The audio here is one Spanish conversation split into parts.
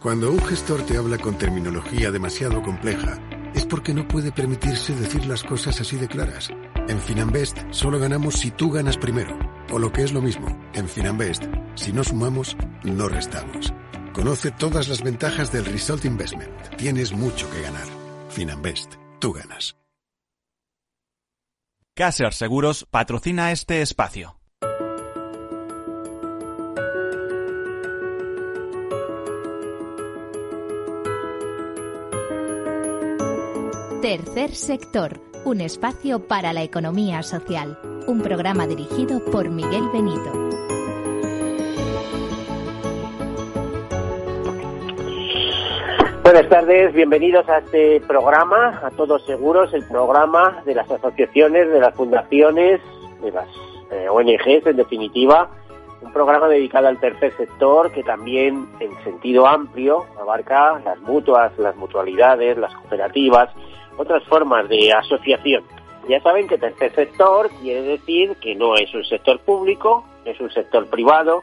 Cuando un gestor te habla con terminología demasiado compleja, es porque no puede permitirse decir las cosas así de claras. En Finanbest solo ganamos si tú ganas primero. O lo que es lo mismo, en Finanbest, si no sumamos, no restamos. Conoce todas las ventajas del Result Investment. Tienes mucho que ganar. Finanbest, tú ganas. Caser Seguros patrocina este espacio. Tercer sector, un espacio para la economía social. Un programa dirigido por Miguel Benito. Buenas tardes, bienvenidos a este programa, a Todos Seguros, el programa de las asociaciones, de las fundaciones, de las eh, ONGs en definitiva, un programa dedicado al tercer sector que también en sentido amplio abarca las mutuas, las mutualidades, las cooperativas, otras formas de asociación. Ya saben que tercer sector quiere decir que no es un sector público, es un sector privado,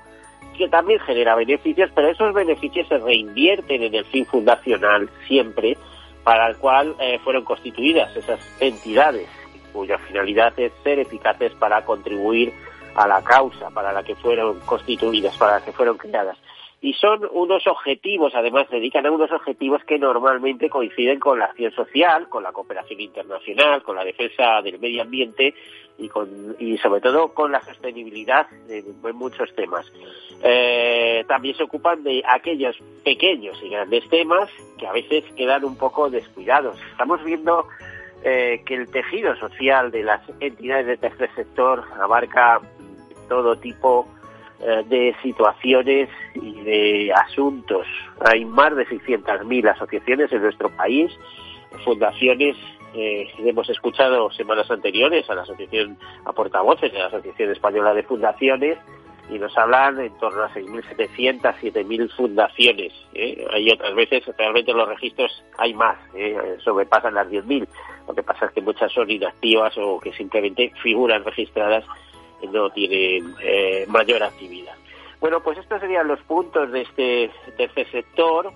que también genera beneficios, pero esos beneficios se reinvierten en el fin fundacional siempre para el cual eh, fueron constituidas esas entidades, cuya finalidad es ser eficaces para contribuir a la causa para la que fueron constituidas, para la que fueron creadas y son unos objetivos, además dedican a unos objetivos que normalmente coinciden con la acción social, con la cooperación internacional, con la defensa del medio ambiente y, con, y sobre todo con la sostenibilidad en, muchos temas. Eh, también se ocupan de aquellos pequeños y grandes temas que a veces quedan un poco descuidados. Estamos viendo eh, que el tejido social de las entidades de tercer sector abarca todo tipo eh, de situaciones y de asuntos. Hay más de 600.000 asociaciones en nuestro país, fundaciones eh, hemos escuchado semanas anteriores a la asociación a portavoces de la Asociación Española de Fundaciones y nos hablan en torno a 6.700, 7.000 fundaciones. ¿eh? Hay otras veces, realmente los registros hay más, ¿eh? sobrepasan las 10.000. Lo que pasa es que muchas son inactivas o que simplemente figuran registradas no tienen eh, mayor actividad. Bueno, pues estos serían los puntos de este tercer sector.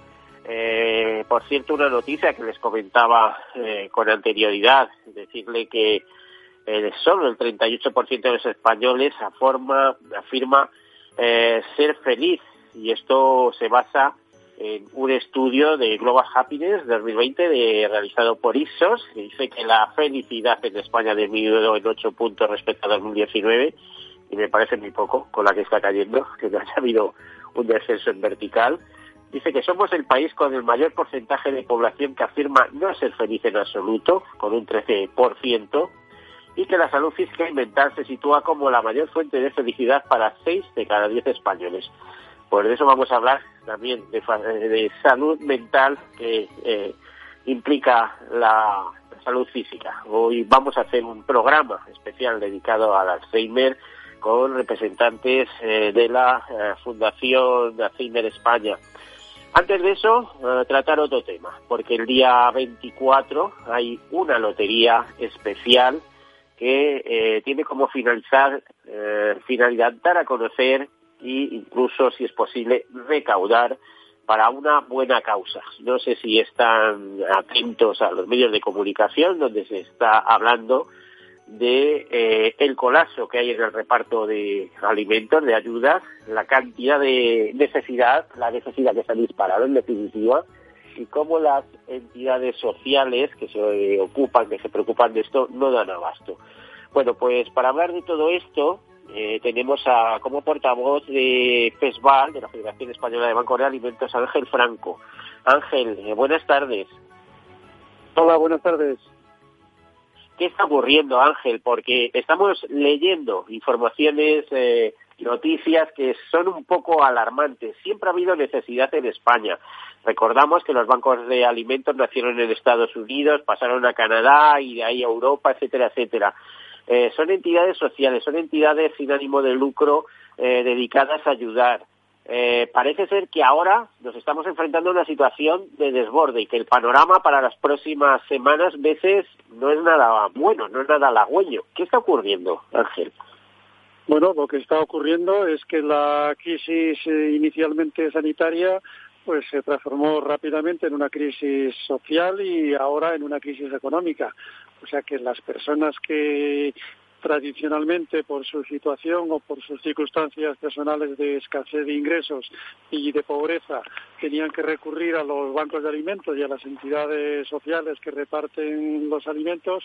Eh, por cierto, una noticia que les comentaba eh, con anterioridad, decirle que solo el 38% de los españoles afirma, afirma ser feliz y esto se basa en un estudio de Global Happiness 2020 de, realizado por Ipsos, que dice que la felicidad en España ha disminuido en 8 puntos respecto a 2019, y me parece muy poco con la que está cayendo, que no haya habido un descenso en vertical. Dice que somos el país con el mayor porcentaje de población que afirma no ser feliz en absoluto, con un 13%, y que la salud física y mental se sitúa como la mayor fuente de felicidad para 6 de cada 10 españoles. Por eso vamos a hablar también de, salud mental que eh, implica la salud física. Hoy vamos a hacer un programa especial dedicado al Alzheimer con representantes eh, de la eh, Fundación Alzheimer España. Antes de eso, tratar otro tema, porque el día 24 hay una lotería especial que tiene como finalizar, finalidad dar a conocer y incluso, si es posible, recaudar para una buena causa. No sé si están atentos a los medios de comunicación donde se está hablando de eh, el colapso que hay en el reparto de alimentos, de ayudas, la cantidad de necesidad, la necesidad que se ha disparado en definitiva, y cómo las entidades sociales que se ocupan, que se preocupan de esto, no dan abasto. Bueno, pues para hablar de todo esto, eh, tenemos a, como portavoz de FESVAL, de la Federación Española de Banco de Alimentos, Ángel Franco. Ángel, eh, buenas tardes. Hola, buenas tardes. ¿Qué está ocurriendo, Ángel? Porque estamos leyendo informaciones, eh, noticias que son un poco alarmantes. Siempre ha habido necesidad en España. Recordamos que los bancos de alimentos nacieron en Estados Unidos, pasaron a Canadá y de ahí a Europa, etcétera, etcétera. Eh, son entidades sociales, son entidades sin ánimo de lucro eh, dedicadas a ayudar. Eh, parece ser que ahora nos estamos enfrentando a una situación de desborde y que el panorama para las próximas semanas, veces, no es nada bueno, no es nada halagüeño. ¿Qué está ocurriendo, Ángel? Bueno, lo que está ocurriendo es que la crisis inicialmente sanitaria pues se transformó rápidamente en una crisis social y ahora en una crisis económica. O sea que las personas que tradicionalmente por su situación o por sus circunstancias personales de escasez de ingresos y de pobreza tenían que recurrir a los bancos de alimentos y a las entidades sociales que reparten los alimentos,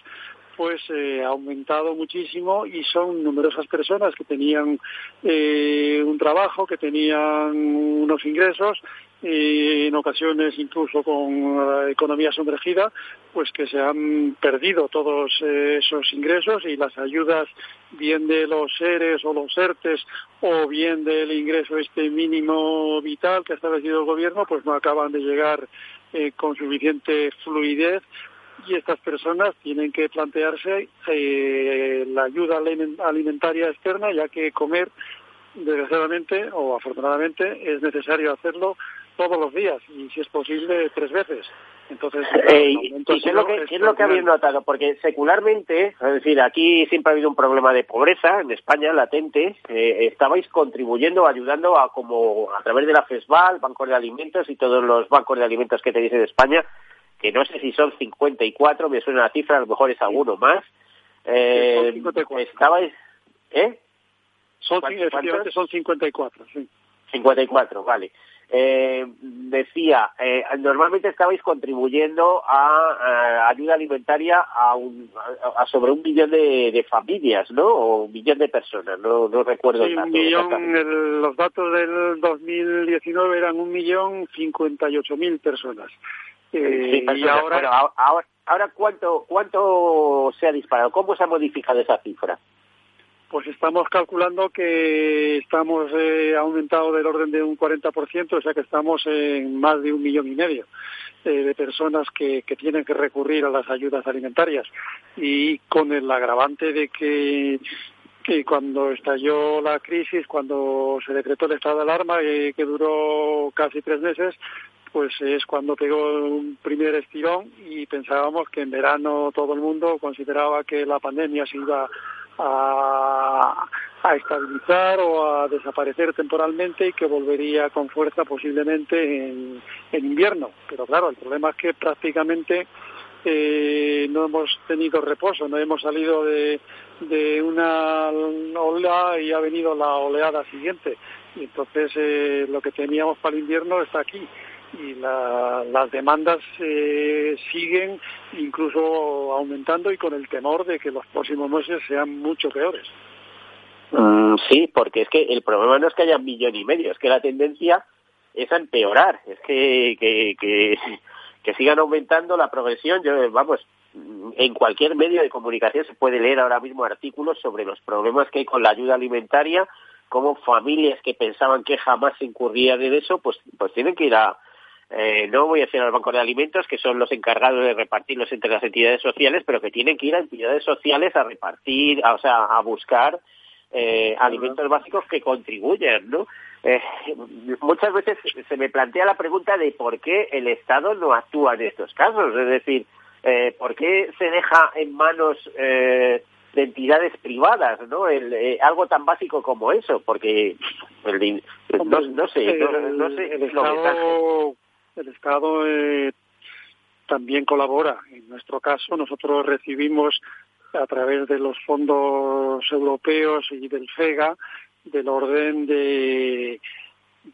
pues eh, ha aumentado muchísimo y son numerosas personas que tenían eh, un trabajo, que tenían unos ingresos y en ocasiones incluso con la economía sumergida, pues que se han perdido todos eh, esos ingresos y las ayudas bien de los seres o los ERTES o bien del ingreso este mínimo vital que ha establecido el gobierno, pues no acaban de llegar eh, con suficiente fluidez. Y estas personas tienen que plantearse eh, la ayuda alimentaria externa, ya que comer, desgraciadamente o afortunadamente, es necesario hacerlo todos los días y si es posible tres veces. Entonces, eh, ¿y qué es lo que, qué es lo que habéis notado? Porque secularmente, es decir, aquí siempre ha habido un problema de pobreza en España latente. Eh, estabais contribuyendo, ayudando a como a través de la FESVAL, Banco de Alimentos y todos los bancos de alimentos que tenéis en España, que no sé si son 54, me suena la cifra, a lo mejor es alguno más. Eh, estabais, ¿eh? Son, efectivamente son 54, sí. 54, vale eh, decía, eh, normalmente estabais contribuyendo a, ayuda alimentaria a, un, a, sobre un millón de, familias, ¿no? O un millón de personas, no, no recuerdo. Sí, un millón, los datos del 2019 eran un millón cincuenta y ocho mil personas. Eh, y ahora... ahora, ahora ¿cuánto, ¿cuánto se ha disparado? ¿Cómo se ha modificado esa cifra? Pues estamos calculando que estamos eh, aumentado del orden de un 40%, o sea que estamos en más de un millón y medio eh, de personas que, tienen que recurrir a las ayudas alimentarias. Y con el agravante de que, que cuando estalló la crisis, cuando se decretó el estado de alarma, eh, que duró casi tres meses, pues es cuando pegó un primer estirón y pensábamos que en verano todo el mundo consideraba que la pandemia se iba estabilizar o a desaparecer temporalmente y que volvería con fuerza posiblemente en, invierno. Pero claro, el problema es que prácticamente eh, no hemos tenido reposo, no hemos salido de, de una ola y ha venido la oleada siguiente. Y entonces eh, lo que teníamos para el invierno está aquí y las demandas eh, siguen incluso aumentando y con el temor de que los próximos meses sean mucho peores. Mm, sí, porque es que el problema no es que haya un millón y medio, es que la tendencia es a empeorar, es que, que, que, sigan aumentando la progresión. Yo, vamos, en cualquier medio de comunicación se puede leer ahora mismo artículos sobre los problemas que hay con la ayuda alimentaria, como familias que pensaban que jamás se incurrían en eso, pues, pues tienen que ir a, eh, no voy a decir al Banco de Alimentos, que son los encargados de repartirlos entre las entidades sociales, pero que tienen que ir a entidades sociales a repartir, o sea, a buscar eh, alimentos básicos que contribuyen, ¿no? Eh, muchas veces se me plantea la pregunta de por qué el Estado no actúa en estos casos, es decir, eh, ¿por qué se deja en manos de entidades privadas, ¿no? El, algo tan básico como eso, porque el, no, no, sé, no, sé el Estado el Estado eh, también colabora. En nuestro caso, nosotros recibimos a través de los fondos europeos y del FEGA del orden de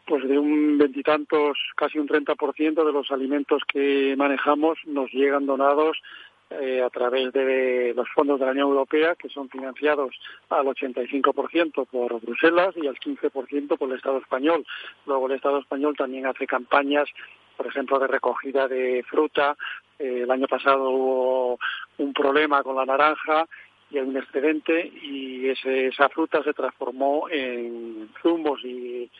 pues de un veintitantos, casi un 30% de los alimentos que manejamos nos llegan donados eh, a través de los fondos de la Unión Europea, que son financiados al 85% por Bruselas y al 15% por el Estado español. Luego el Estado español también hace campañas por ejemplo, de recogida de fruta. Eh, el año pasado hubo un problema con la naranja y hay un excedente y esa fruta se transformó en zumos y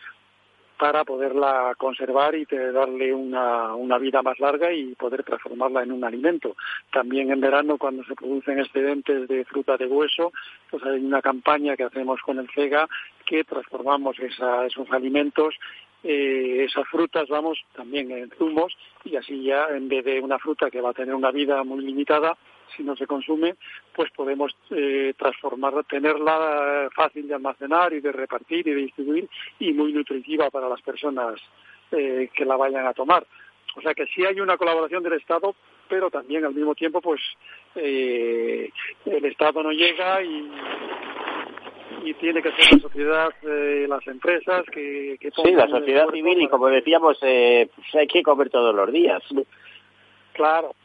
para poderla conservar y darle una, vida más larga y poder transformarla en un alimento. También en verano, cuando se producen excedentes de fruta de hueso, pues hay una campaña que hacemos con el CEGA que transformamos esos alimentos eh, esas frutas, vamos, también en zumos y así ya en vez de una fruta que va a tener una vida muy limitada, si no se consume, pues podemos eh, transformarla, tenerla fácil de almacenar y de repartir y de distribuir y muy nutritiva para las personas eh, que la vayan a tomar. O sea que sí hay una colaboración del Estado, pero también al mismo tiempo, pues eh, el Estado no llega y, y tiene que ser la sociedad, eh, las empresas que, que sí, la sociedad civil y como decíamos, eh, pues hay que comer todos los días. Claro,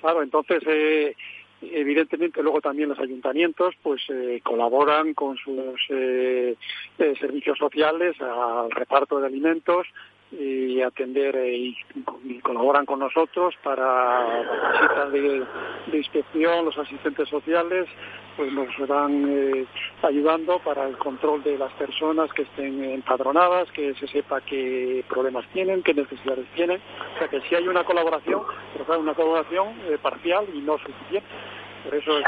claro. Entonces, eh, evidentemente luego también los ayuntamientos pues eh, colaboran con sus eh, servicios sociales al reparto de alimentos y atender y, colaboran con nosotros para visitas de, inspección los asistentes sociales pues nos van ayudando para el control de las personas que estén empadronadas que se sepa qué problemas tienen qué necesidades tienen. O sea que sí hay una colaboración pero es una colaboración parcial y no suficiente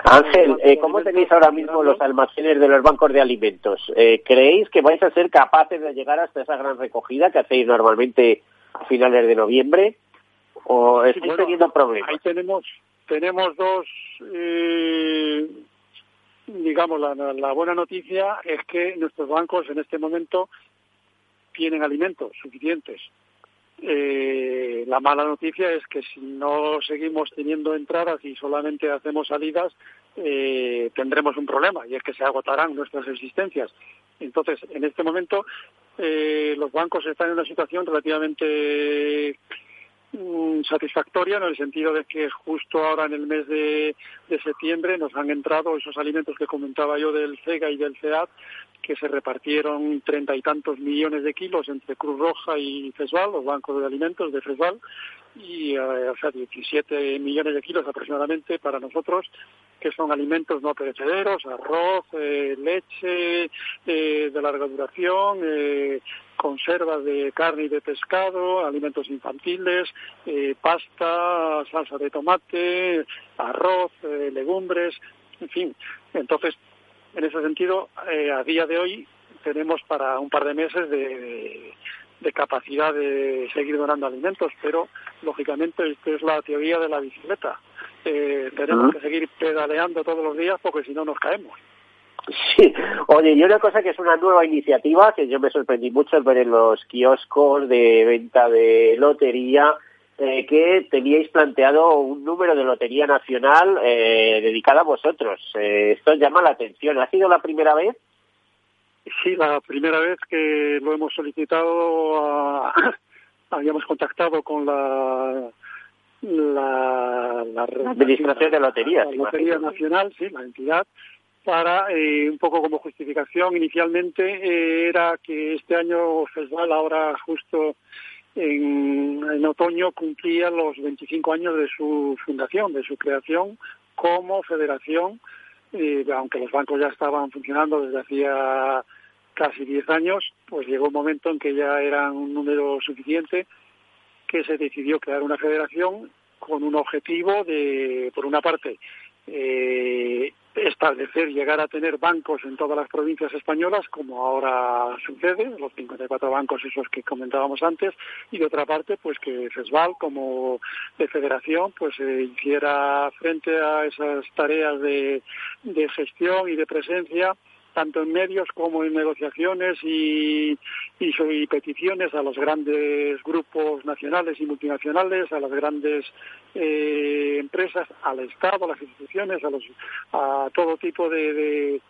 Ángel, eh, ¿cómo tenéis ahora mismo los almacenes de los bancos de alimentos? Eh, ¿Creéis que vais a ser capaces de llegar hasta esa gran recogida que hacéis normalmente a finales de noviembre? ¿O estáis teniendo problemas? Ahí tenemos, tenemos dos, eh, digamos, la, la buena noticia es que nuestros bancos en este momento tienen alimentos suficientes eh, la mala noticia es que si no seguimos teniendo entradas y solamente hacemos salidas, eh, tendremos un problema y es que se agotarán nuestras existencias. Entonces, en este momento, eh, los bancos están en una situación relativamente mm, satisfactoria en el sentido de que justo ahora en el mes de, de, septiembre nos han entrado esos alimentos que comentaba yo del CEGA y del CEAT que se repartieron treinta y tantos millones de kilos entre Cruz Roja y FESVAL, los bancos de alimentos de FESVAL, y eh, o sea 17 millones de kilos aproximadamente para nosotros que son alimentos no perecederos arroz eh, leche eh, de larga duración conservas de carne y de pescado alimentos infantiles pasta salsa de tomate arroz legumbres en fin. Entonces en ese sentido, eh, a día de hoy tenemos para un par de meses de, capacidad de seguir donando alimentos, pero lógicamente esta es la teoría de la bicicleta. Eh, tenemos que seguir pedaleando todos los días porque si no nos caemos. Sí, oye, y una cosa que es una nueva iniciativa que yo me sorprendí mucho al ver en los kioscos de venta de lotería eh, que teníais planteado un número de Lotería Nacional eh, dedicada a vosotros. Eh, esto llama la atención. ¿Ha sido la primera vez? Sí, la primera vez que lo hemos solicitado, habíamos contactado con la, la, Administración de Loterías. La Lotería Nacional, sí, la entidad, para un poco como justificación. Inicialmente era que este año FESVAL, ahora justo en, otoño cumplía los 25 años de su fundación, de su creación como federación, eh, aunque los bancos ya estaban funcionando desde hacía casi 10 años, pues llegó un momento en que ya eran un número suficiente que se decidió crear una federación con un objetivo de, por una parte, eh, establecer, llegar a tener bancos en todas las provincias españolas, como ahora sucede, los 54 bancos esos que comentábamos antes, y de otra parte, pues que FESVAL, como de federación, pues eh, hiciera frente a esas tareas de, de gestión y de presencia tanto en medios como en negociaciones y, y, peticiones a los grandes grupos nacionales y multinacionales, a las grandes eh, empresas, al Estado, a las instituciones, a, los, a todo tipo de,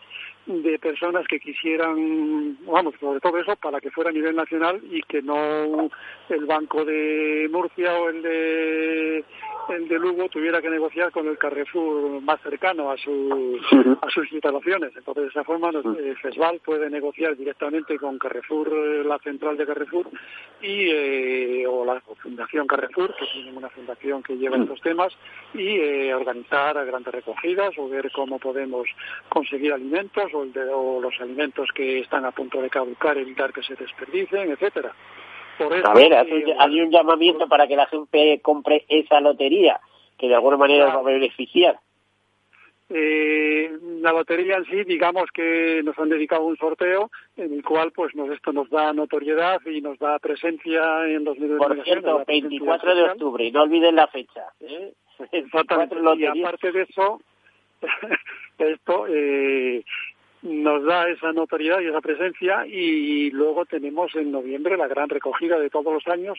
de, personas que quisieran, vamos, sobre todo eso, para que fuera a nivel nacional y que no el Banco de Murcia o el de el de Lugo tuviera que negociar con el Carrefour más cercano a, su, a sus instalaciones. Entonces, de esa forma, el FESVAL puede negociar directamente con Carrefour, eh, la central de Carrefour, y, eh, o la Fundación Carrefour, que tiene una fundación que lleva estos temas, y eh, organizar grandes recogidas o ver cómo podemos conseguir alimentos o, o los alimentos que están a punto de caducar, evitar que se desperdicen, etcétera a ver, hay un llamamiento para que la gente compre esa lotería, que de alguna manera va a beneficiar. Eh, la lotería en sí, digamos que nos han dedicado un sorteo en el cual pues nos, esto nos da notoriedad y nos da presencia en los medios Por cierto, 24 de octubre, no olviden la fecha. ¿eh? Y aparte de eso, esto, eh, nos da esa notoriedad y esa presencia y luego tenemos en noviembre la gran recogida de todos los años,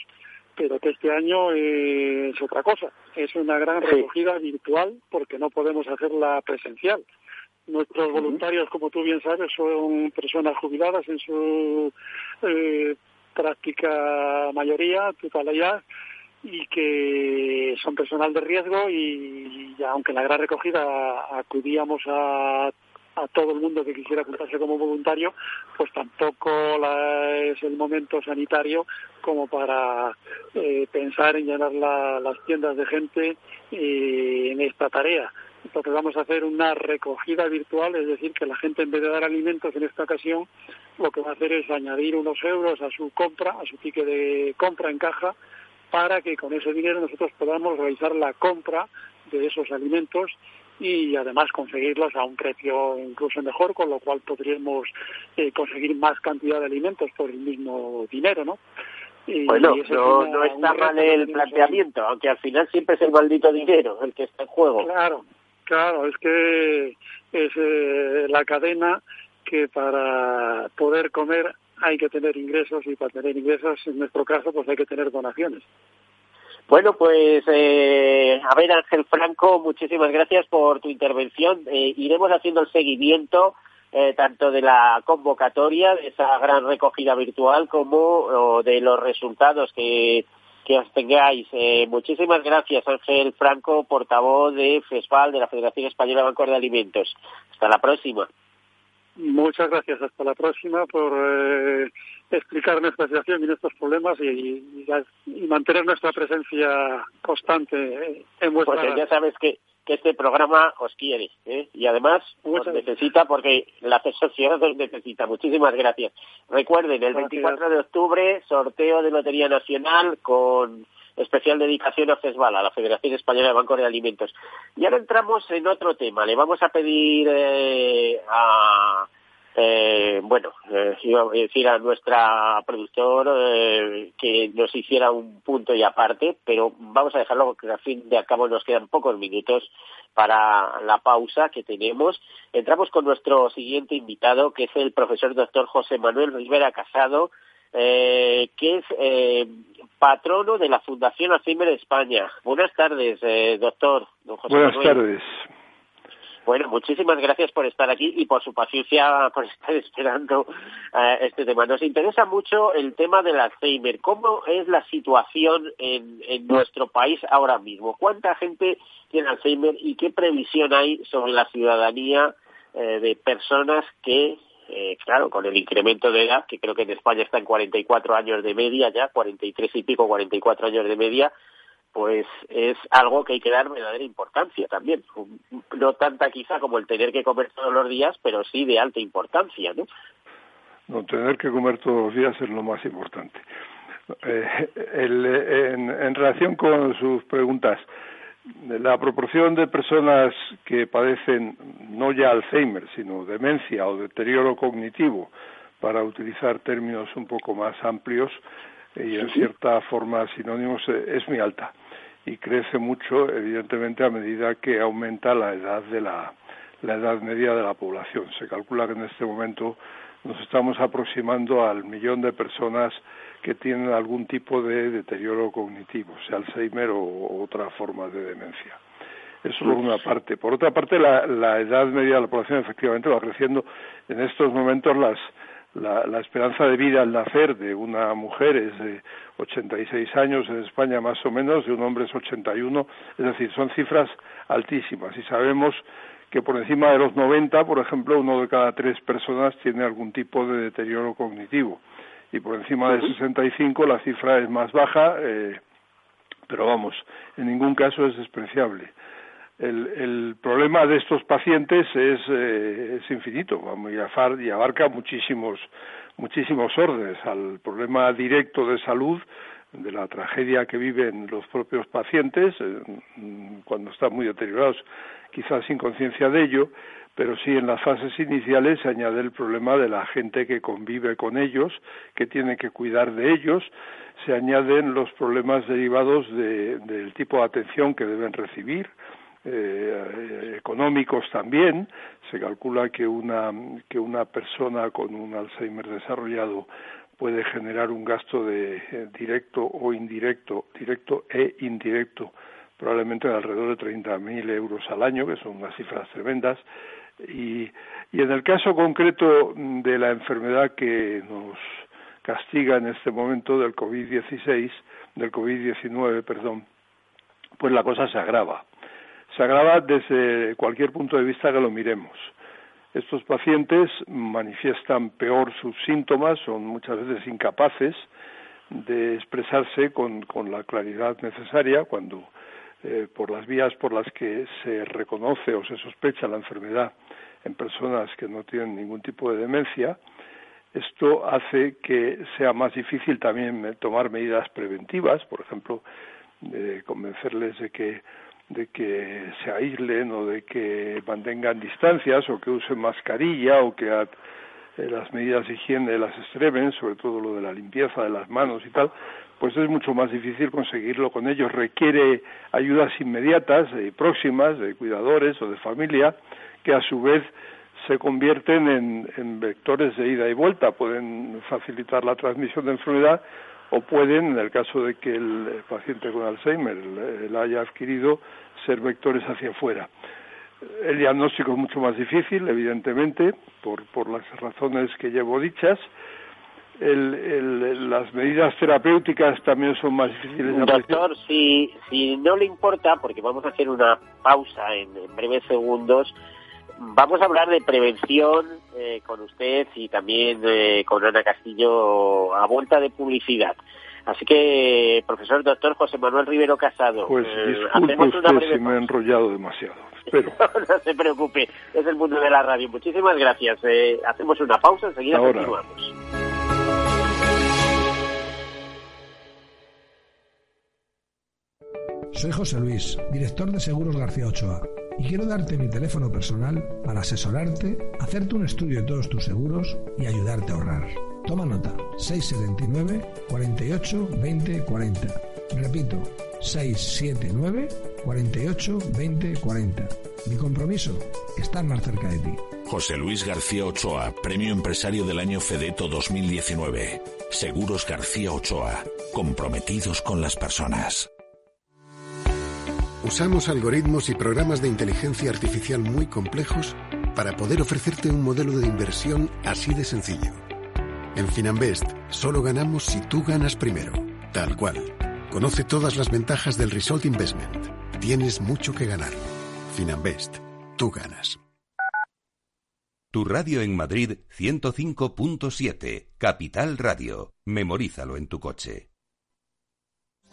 pero que este año es otra cosa. Es una gran recogida virtual porque no podemos hacerla presencial. Nuestros voluntarios, como tú bien sabes, son personas jubiladas en su eh, práctica mayoría, totalidad, y que son personal de riesgo y, y aunque en la gran recogida acudíamos a a todo el mundo que quisiera apuntarse como voluntario, pues tampoco es el momento sanitario como para eh, pensar en llenar las tiendas de gente eh, en esta tarea. Entonces vamos a hacer una recogida virtual, es decir, que la gente en vez de dar alimentos en esta ocasión, lo que va a hacer es añadir unos euros a su compra, a su ticket de compra en caja, para que con ese dinero nosotros podamos realizar la compra de esos alimentos y además conseguirlos a un precio incluso mejor, con lo cual podríamos eh, conseguir más cantidad de alimentos por el mismo dinero, ¿no? bueno, no, no está mal el planteamiento, aunque al final siempre es el maldito dinero el que está en juego. Claro, claro, es que es eh, la cadena que para poder comer hay que tener ingresos y para tener ingresos, en nuestro caso, pues hay que tener donaciones. Bueno, pues eh, a ver Ángel Franco, muchísimas gracias por tu intervención. Eh, iremos haciendo el seguimiento eh, tanto de la convocatoria, de esa gran recogida virtual, como de los resultados que, que os tengáis. Eh, muchísimas gracias Ángel Franco, portavoz de FESFAL, de la Federación Española de Bancos de Alimentos. Hasta la próxima. Muchas gracias. Hasta la próxima por explicar nuestra situación y nuestros problemas y, mantener nuestra presencia constante en vuestra. Pues ya sabes que, que este programa os quiere ¿eh? y además os necesita porque la sociedad os necesita. Muchísimas gracias. Recuerden, el 24 de octubre, sorteo de Lotería Nacional con especial dedicación a FESBAL, a la Federación Española de Bancos de Alimentos. Y ahora entramos en otro tema. Le vamos a pedir eh, a, eh, bueno, eh, iba a decir a nuestra productor eh, que nos hiciera un punto y aparte, pero vamos a dejarlo que al fin de cabo nos quedan pocos minutos para la pausa que tenemos. Entramos con nuestro siguiente invitado, que es el profesor doctor José Manuel Rivera Casado, eh, que es eh, patrono de la Fundación Alzheimer España. Buenas tardes, eh, doctor. Buenas tardes. Bueno, muchísimas gracias por estar aquí y por su paciencia, por estar esperando eh, este tema. Nos interesa mucho el tema del Alzheimer. ¿Cómo es la situación en, en nuestro país ahora mismo? ¿Cuánta gente tiene Alzheimer y qué previsión hay sobre la ciudadanía eh, de personas que eh, claro, con el incremento de edad, que creo que en España está en 44 años de media ya, 43 y pico, 44 años de media, pues es algo que hay que dar verdadera importancia también. No tanta quizá como el tener que comer todos los días, pero sí de alta importancia, ¿no? No, tener que comer todos los días es lo más importante. Eh, en, en relación con sus preguntas, la proporción de personas que padecen no ya Alzheimer, sino demencia o deterioro cognitivo, para utilizar términos un poco más amplios y en cierta forma sinónimos, eh, es muy alta y crece mucho, evidentemente, a medida que aumenta la edad de la, la edad media de la población. Se calcula que en este momento nos estamos aproximando al millón de personas que tienen algún tipo de deterioro cognitivo, sea Alzheimer o, otra forma de demencia. Eso por una parte. Por otra parte, la, la, edad media de la población efectivamente va creciendo. En estos momentos las, la, la, esperanza de vida al nacer de una mujer es de 86 años en España más o menos, de un hombre es 81, es decir, son cifras altísimas. Y sabemos que por encima de los 90, por ejemplo, uno de cada tres personas tiene algún tipo de deterioro cognitivo. Y por encima de 65 la cifra es más baja, eh, pero vamos, en ningún caso es despreciable. El, el problema de estos pacientes es, eh, es infinito y, abarca muchísimos, muchísimos órdenes. Al problema directo de salud, de la tragedia que viven los propios pacientes, eh, cuando están muy deteriorados, quizás sin conciencia de ello, pero sí en las fases iniciales se añade el problema de la gente que convive con ellos, que tiene que cuidar de ellos, se añaden los problemas derivados de, del tipo de atención que deben recibir, eh, económicos también. Se calcula que una, que una persona con un Alzheimer desarrollado puede generar un gasto de eh, directo o indirecto, directo e indirecto, probablemente de alrededor de 30.000 euros al año, que son unas cifras tremendas. Y, y en el caso concreto de la enfermedad que nos castiga en este momento del COVID-16, del COVID-19, perdón, pues la cosa se agrava. Se agrava desde cualquier punto de vista que lo miremos. Estos pacientes manifiestan peor sus síntomas, son muchas veces incapaces de expresarse con, la claridad necesaria cuando eh, por las vías por las que se reconoce o se sospecha la enfermedad en personas que no tienen ningún tipo de demencia, esto hace que sea más difícil también tomar medidas preventivas, por ejemplo, convencerles de que de que se aíslen o de que mantengan distancias o que usen mascarilla o que eh, las medidas de higiene las extremen, sobre todo lo de la limpieza de las manos y tal, pues es mucho más difícil conseguirlo con ellos. Requiere ayudas inmediatas y próximas de cuidadores o de familia que a su vez se convierten en, en vectores de ida y vuelta, pueden facilitar la transmisión de enfermedad o pueden, en el caso de que el paciente con Alzheimer la haya adquirido, ser vectores hacia afuera. El diagnóstico es mucho más difícil, evidentemente, por, por las razones que llevo dichas. El, el, las medidas terapéuticas también son más difíciles. De Doctor, si, si no le importa, porque vamos a hacer una pausa en, en breves segundos, vamos a hablar de prevención eh, con usted y también eh, con Ana Castillo a vuelta de publicidad. Así que, profesor doctor José Manuel Rivero Casado, pues eh, disculpe usted si me he enrollado demasiado. Espero. no, se preocupe, es el mundo de la radio. Muchísimas gracias. Eh, hacemos una pausa, enseguida Ahora. continuamos. Soy José Luis, director de Seguros García Ochoa, y quiero darte mi teléfono personal para asesorarte, hacerte un estudio de todos tus seguros y ayudarte a ahorrar. Toma nota, 679 48 20 40. Repito, 679 48 20 40. Mi compromiso, estar más cerca de ti. José Luis García Ochoa, Premio Empresario del Año Fedeto 2019. Seguros García Ochoa, comprometidos con las personas. Usamos algoritmos y programas de inteligencia artificial muy complejos para poder ofrecerte un modelo de inversión así de sencillo. En Finanbest solo ganamos si tú ganas primero, tal cual. Conoce todas las ventajas del Result Investment. Tienes mucho que ganar. Finanbest, tú ganas. Tu radio en Madrid 105.7, Capital Radio. Memorízalo en tu coche.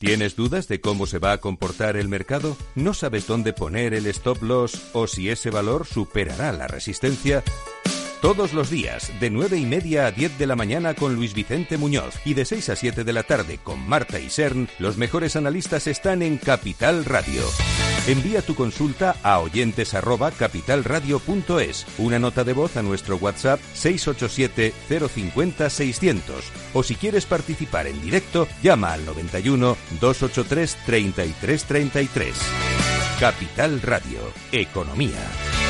¿Tienes dudas de cómo se va a comportar el mercado? ¿No sabes dónde poner el stop loss o si ese valor superará la resistencia? Todos los días, de 9 y media a 10 de la mañana con Luis Vicente Muñoz y de 6 a 7 de la tarde con Marta Isern, los mejores analistas están en Capital Radio. Envía tu consulta a oyentes arroba capitalradio.es, una nota de voz a nuestro WhatsApp 687 050 600 o si quieres participar en directo, llama al 91 283 3333. Capital Radio, Economía.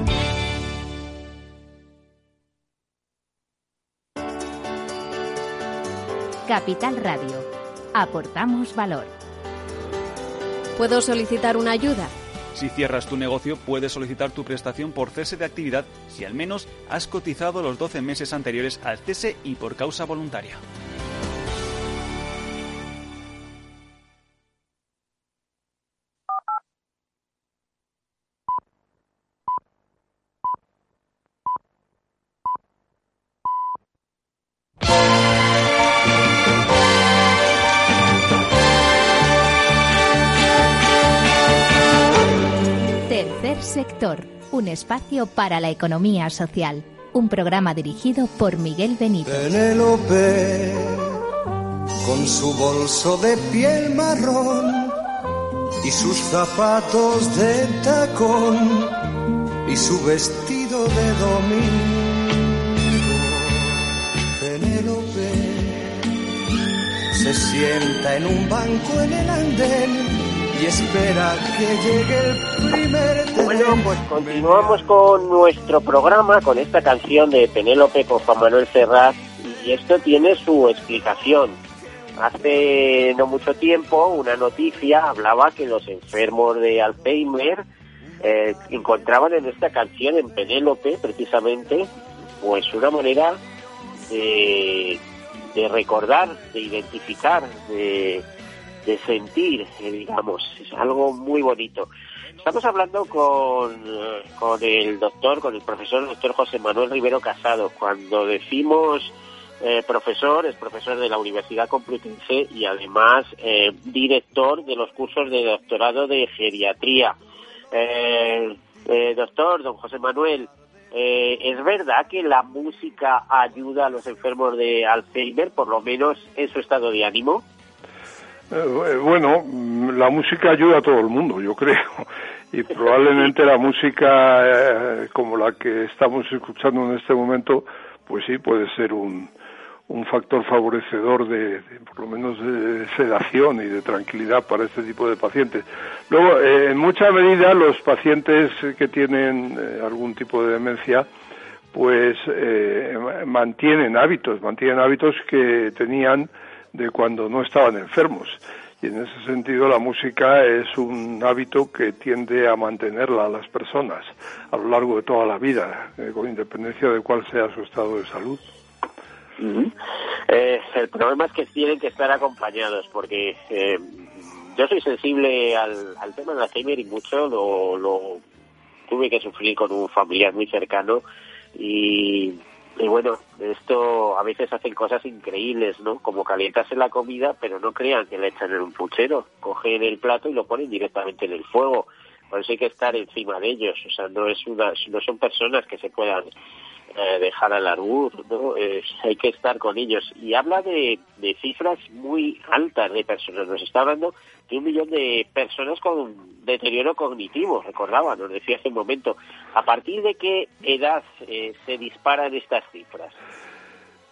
Capital Radio. Aportamos valor. ¿Puedo solicitar una ayuda? Si cierras tu negocio, puedes solicitar tu prestación por cese de actividad si al menos has cotizado los 12 meses anteriores al cese y por causa voluntaria. Sector, un espacio para la economía social. Un programa dirigido por Miguel Benito. Penélope, con su bolso de piel marrón y sus zapatos de tacón y su vestido de domingo. Penélope se sienta en un banco en el andén y espera que llegue el primer Bueno, pues continuamos con nuestro programa, con esta canción de Penélope con Juan Manuel Serrat, y esto tiene su explicación. Hace no mucho tiempo una noticia hablaba que los enfermos de Alzheimer eh, encontraban en esta canción, en Penélope precisamente, pues una manera de, de recordar, de identificar, de de sentir, eh, digamos, es algo muy bonito. Estamos hablando con, eh, con el doctor, con el profesor doctor José Manuel Rivero Casado. Cuando decimos eh, profesor, es profesor de la Universidad Complutense y además director de los cursos de doctorado de geriatría. doctor, don José Manuel, ¿es verdad que la música ayuda a los enfermos de Alzheimer, por lo menos en su estado de ánimo? Eh, bueno, la música ayuda a todo el mundo, yo creo. Y probablemente la música eh, como la que estamos escuchando en este momento, pues sí, puede ser un, un factor favorecedor de, por lo menos de sedación y de tranquilidad para este tipo de pacientes. Luego, eh, en mucha medida, los pacientes que tienen algún tipo de demencia, pues mantienen hábitos, mantienen hábitos que tenían de cuando no estaban enfermos. Y en ese sentido la música es un hábito que tiende a mantenerla a las personas a lo largo de toda la vida, eh, con independencia de cuál sea su estado de salud. Eh, el problema es que tienen que estar acompañados, porque eh, yo soy sensible al, al tema del Alzheimer y mucho lo, lo tuve que sufrir con un familiar muy cercano y y bueno, esto a veces hacen cosas increíbles, ¿no? Como calientarse la comida, pero no crean que le echan en un puchero. Cogen el plato y lo ponen directamente en el fuego. Por eso hay que estar encima de ellos. O sea, no, es una, no son personas que se puedan eh, dejar a la luz, ¿no? hay que estar con ellos. Y habla de, de cifras muy altas de personas. Nos está hablando de un millón de personas con deterioro cognitivo, recordaba, nos decía hace un momento. ¿A partir de qué edad eh, se disparan estas cifras?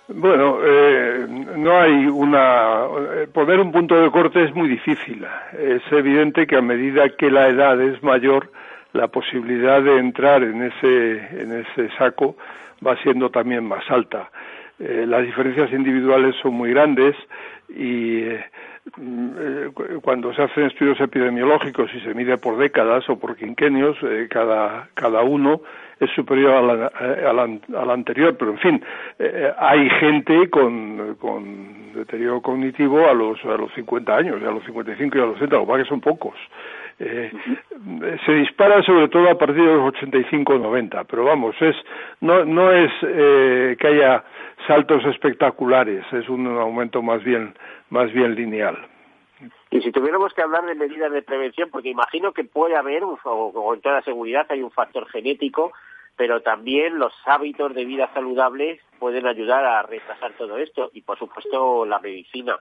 Bueno, eh, no hay una. Poner un punto de corte es muy difícil. Es evidente que a medida que la edad es mayor, la posibilidad de entrar en ese, en ese saco va siendo también más alta. Eh, las diferencias individuales son muy grandes y eh, cuando se hacen estudios epidemiológicos y se mide por décadas o por quinquenios, eh, cada, cada uno es superior al anterior, pero en fin, hay gente con, con deterioro cognitivo a los, a los 50 años, a los 55 y a los 60, lo que son pocos. Eh, se dispara sobre todo a partir de los 85 o 90, pero vamos, es, no, no es eh, que haya saltos espectaculares, es un aumento más bien, más bien lineal. Y si tuviéramos que hablar de medidas de prevención, porque imagino que puede haber, o con toda seguridad, hay un factor genético, pero también los hábitos de vida saludables pueden ayudar a retrasar todo esto y, por supuesto, la medicina.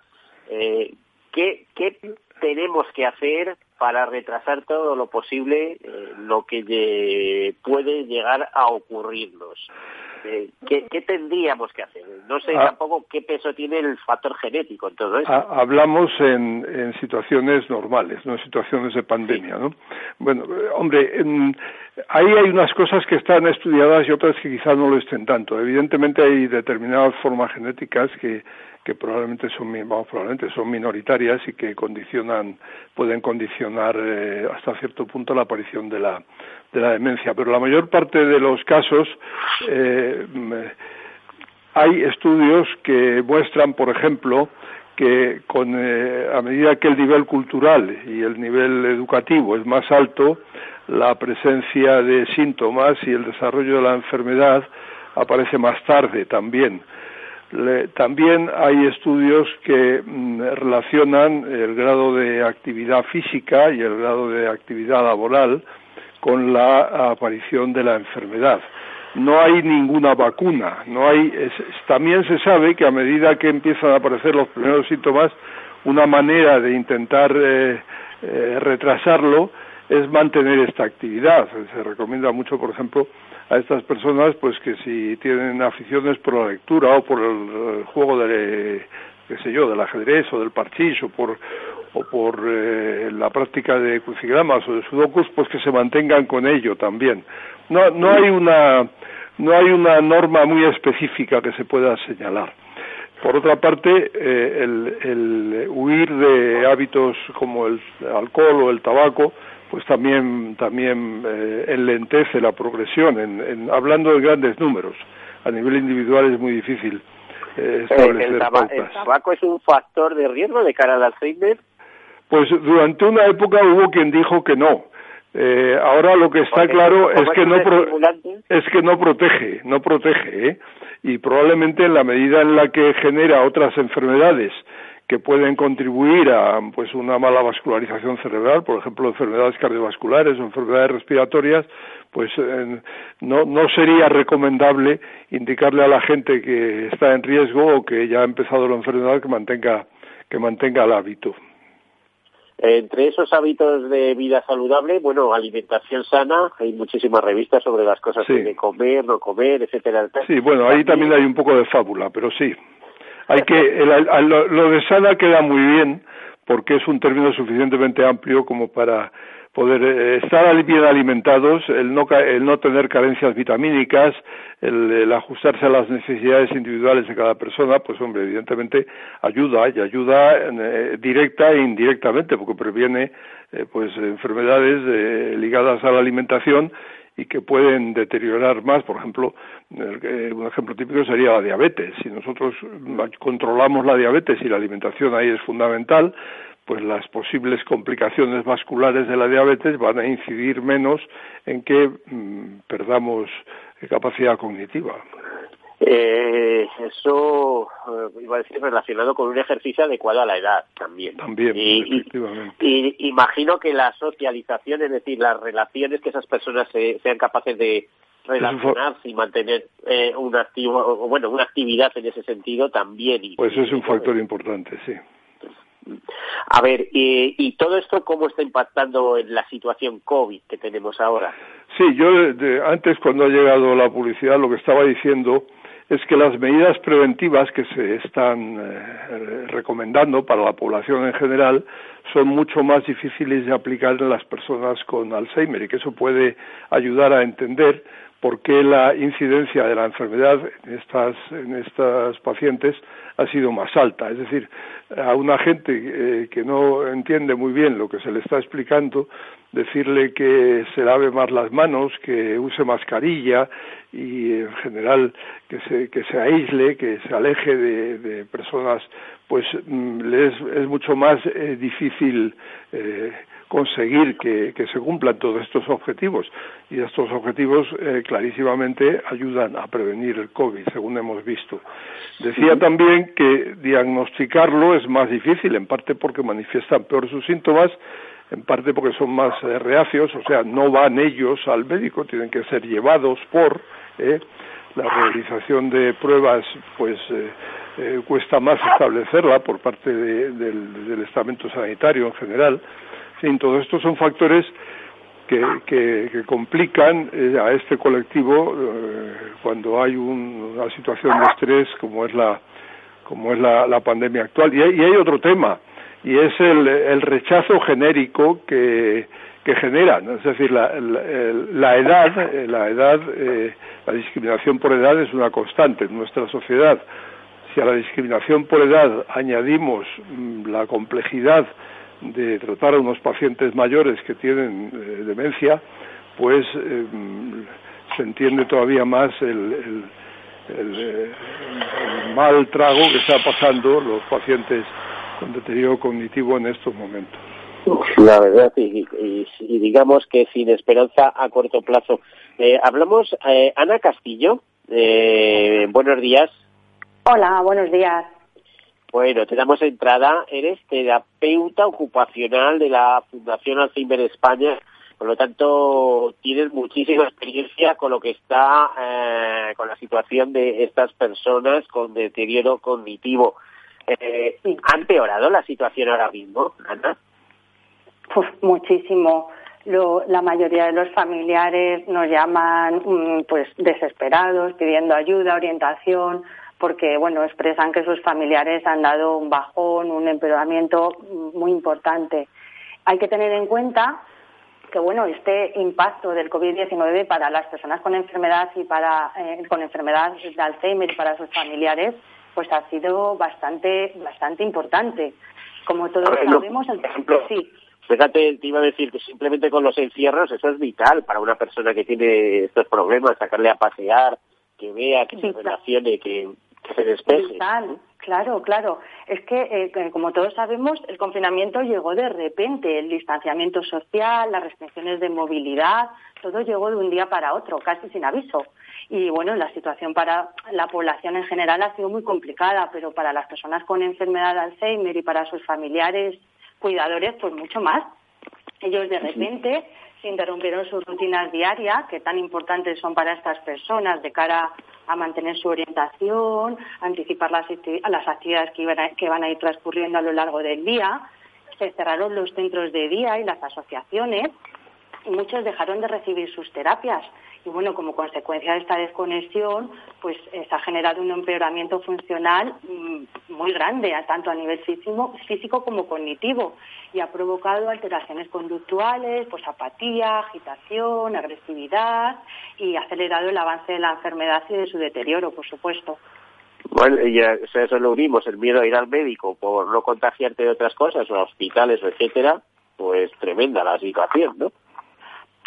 Eh, ¿qué, ¿Qué tenemos que hacer para retrasar todo lo posible eh, lo que puede llegar a ocurrirnos. Eh, ¿qué, tendríamos que hacer? No sé ah. tampoco qué peso tiene el factor genético en todo esto. Hablamos en, situaciones normales, no en situaciones de pandemia, ¿no? Bueno, eh, hombre, ahí hay unas cosas que están estudiadas y otras que quizás no lo estén tanto. Evidentemente hay determinadas formas genéticas que que probablemente son vamos, probablemente son minoritarias y que condicionan pueden condicionar eh, hasta cierto punto la aparición de la de la demencia pero la mayor parte de los casos eh, hay estudios que muestran por ejemplo que eh, a medida que el nivel cultural y el nivel educativo es más alto la presencia de síntomas y el desarrollo de la enfermedad aparece más tarde también también hay estudios que mm, relacionan el grado de actividad física y el grado de actividad laboral con la aparición de la enfermedad. No hay ninguna vacuna, no hay. también se sabe que a medida que empiezan a aparecer los primeros síntomas, una manera de intentar eh, eh, retrasarlo es mantener esta actividad. Se recomienda mucho, por ejemplo, a estas personas, pues que si tienen aficiones por la lectura o por el, juego de, qué sé yo, del ajedrez o del parchís o por o por eh, la práctica de crucigramas o de sudokus, pues que se mantengan con ello también. No, no hay una no hay una norma muy específica que se pueda señalar. Por otra parte, eh, el, huir de hábitos como el alcohol o el tabaco, pues también también eh, enlentece la progresión. En, hablando de grandes números, a nivel individual es muy difícil eh, establecer el, ¿El tabaco es un factor de riesgo de cara al Alzheimer? Pues durante una época hubo quien dijo que no. Eh, ahora lo que está claro es que no es que no protege, no protege, ¿eh? y probablemente en la medida en la que genera otras enfermedades que pueden contribuir a pues una mala vascularización cerebral, por ejemplo, enfermedades cardiovasculares o enfermedades respiratorias, pues no, no sería recomendable indicarle a la gente que está en riesgo o que ya ha empezado la enfermedad que mantenga que mantenga el hábito. Entre esos hábitos de vida saludable, bueno, alimentación sana, hay muchísimas revistas sobre las cosas que hay que comer, no comer, etcétera, Sí, bueno, ahí también hay un poco de fábula, pero sí. Hay que lo de sana queda muy bien porque es un término suficientemente amplio como para poder eh, estar bien alimentados, el no, el no tener carencias vitamínicas, el, ajustarse a las necesidades individuales de cada persona, pues hombre, evidentemente ayuda y ayuda eh, directa e indirectamente porque previene eh, pues enfermedades ligadas a la alimentación y que pueden deteriorar más, por ejemplo, un ejemplo típico sería la diabetes. Si nosotros controlamos la diabetes y la alimentación ahí es fundamental, pues las posibles complicaciones vasculares de la diabetes van a incidir menos en que mm, perdamos capacidad cognitiva. Eh, eso eh, iba a decir relacionado con un ejercicio adecuado a la edad también. También, y, efectivamente. Y, imagino que la socialización, es decir, las relaciones que esas personas sean capaces de relacionarse y mantener eh, un activo, bueno, una actividad en ese sentido también. Pues es un factor importante, sí. A ver, y, todo esto cómo está impactando en la situación COVID que tenemos ahora? Sí, yo antes cuando ha llegado la publicidad lo que estaba diciendo es que las medidas preventivas que se están eh, recomendando para la población en general son mucho más difíciles de aplicar en las personas con Alzheimer y que eso puede ayudar a entender por qué la incidencia de la enfermedad en estas, en estas pacientes ha sido más alta. Es decir, a una gente eh, que no entiende muy bien lo que se le está explicando, decirle que se lave más las manos, que use mascarilla y en general que se, que se aísle, que se aleje de, personas, pues mm, le es, mucho más eh, difícil eh, conseguir que, se cumplan todos estos objetivos. Y estos objetivos eh, clarísimamente ayudan a prevenir el COVID, según hemos visto. Decía también que diagnosticarlo es más difícil, en parte porque manifiestan peor sus síntomas, en parte porque son más eh, reacios, o sea, no van ellos al médico, tienen que ser llevados por eh, la realización de pruebas, pues cuesta más establecerla por parte del estamento sanitario en general fin, todo esto son factores que, que, complican eh, a este colectivo eh, cuando hay una situación de estrés como es la como es la, pandemia actual. Y hay, otro tema y es el, el rechazo genérico que, que generan. Es decir la, la, edad la edad eh, la discriminación por edad es una constante en nuestra sociedad. Si a la discriminación por edad añadimos mm, la complejidad de tratar a unos pacientes mayores que tienen eh, demencia, pues eh, se entiende todavía más el, el, mal trago que está pasando los pacientes con deterioro cognitivo en estos momentos. La verdad, y, digamos que sin esperanza a corto plazo. Eh, hablamos, Ana Castillo, buenos días. Hola, buenos días. Bueno, te damos entrada. Eres terapeuta ocupacional de la Fundación Alzheimer España Por lo tanto, tienes muchísima experiencia con lo que está, eh, con la situación de estas personas con deterioro cognitivo. Eh, ¿Ha empeorado la situación ahora mismo, Ana? Pues muchísimo. Lo, la mayoría de los familiares nos llaman mm, pues desesperados, pidiendo ayuda, orientación, porque bueno expresan que sus familiares han dado un bajón, un empeoramiento muy importante. Hay que tener en cuenta que bueno este impacto del COVID-19 para las personas con enfermedad y para eh, con enfermedad de Alzheimer y para sus familiares pues ha sido bastante bastante importante. Como todos sabemos, el, ejemplo, sí. Fíjate, te iba a decir que simplemente con los encierros eso es vital para una persona que tiene estos problemas, sacarle a pasear, que vea, que se relacione, que, se despeje. Claro, claro. Es eh, que, como todos sabemos, el confinamiento llegó de repente, el distanciamiento social, las restricciones de movilidad, todo llegó de un día para otro, casi sin aviso. Y bueno, la situación para la población en general ha sido muy complicada, pero para las personas con enfermedad de Alzheimer y para sus familiares cuidadores, pues mucho más. Ellos de repente se interrumpieron sus rutinas diarias, que tan importantes son para estas personas de cara a mantener su orientación, anticipar las, las actividades que, van a ir transcurriendo a lo largo del día. Se cerraron los centros de día y las asociaciones muchos dejaron de recibir sus terapias y bueno, como consecuencia de esta desconexión, pues eh, se ha generado un empeoramiento funcional mm, muy grande, tanto a nivel físico, físico como cognitivo, y ha provocado alteraciones conductuales, pues apatía, agitación, agresividad, y ha acelerado el avance de la enfermedad y de su deterioro, por supuesto. Bueno, y eso lo unimos, el miedo a ir al médico por no contagiarte de otras cosas, o a hospitales, etcétera, pues tremenda la situación, ¿no?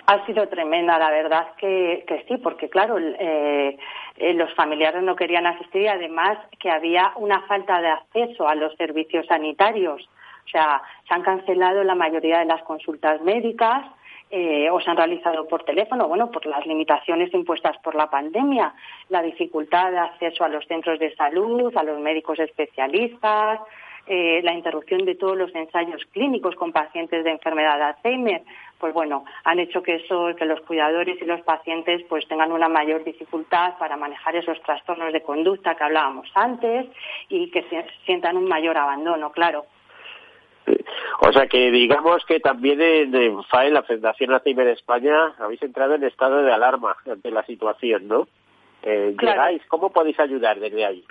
Ha sido tremenda, la verdad que, que sí, porque claro, eh, eh, los familiares no querían asistir y además que había una falta de acceso a los servicios sanitarios. O sea, se han cancelado la mayoría de las consultas médicas eh, o se han realizado por teléfono, bueno, por las limitaciones impuestas por la pandemia, la dificultad de acceso a los centros de salud, a los médicos especialistas, eh, la interrupción de todos los ensayos clínicos con pacientes de enfermedad de Alzheimer, pues bueno, han hecho que eso, que los cuidadores y los pacientes pues tengan una mayor dificultad para manejar esos trastornos de conducta que hablábamos antes y que sientan un mayor abandono, claro. O sea que digamos que también en, FAE, la Federación Alzheimer España, habéis entrado en estado de alarma ante la situación, ¿no? Eh, ¿Cómo podéis ayudar desde ahí?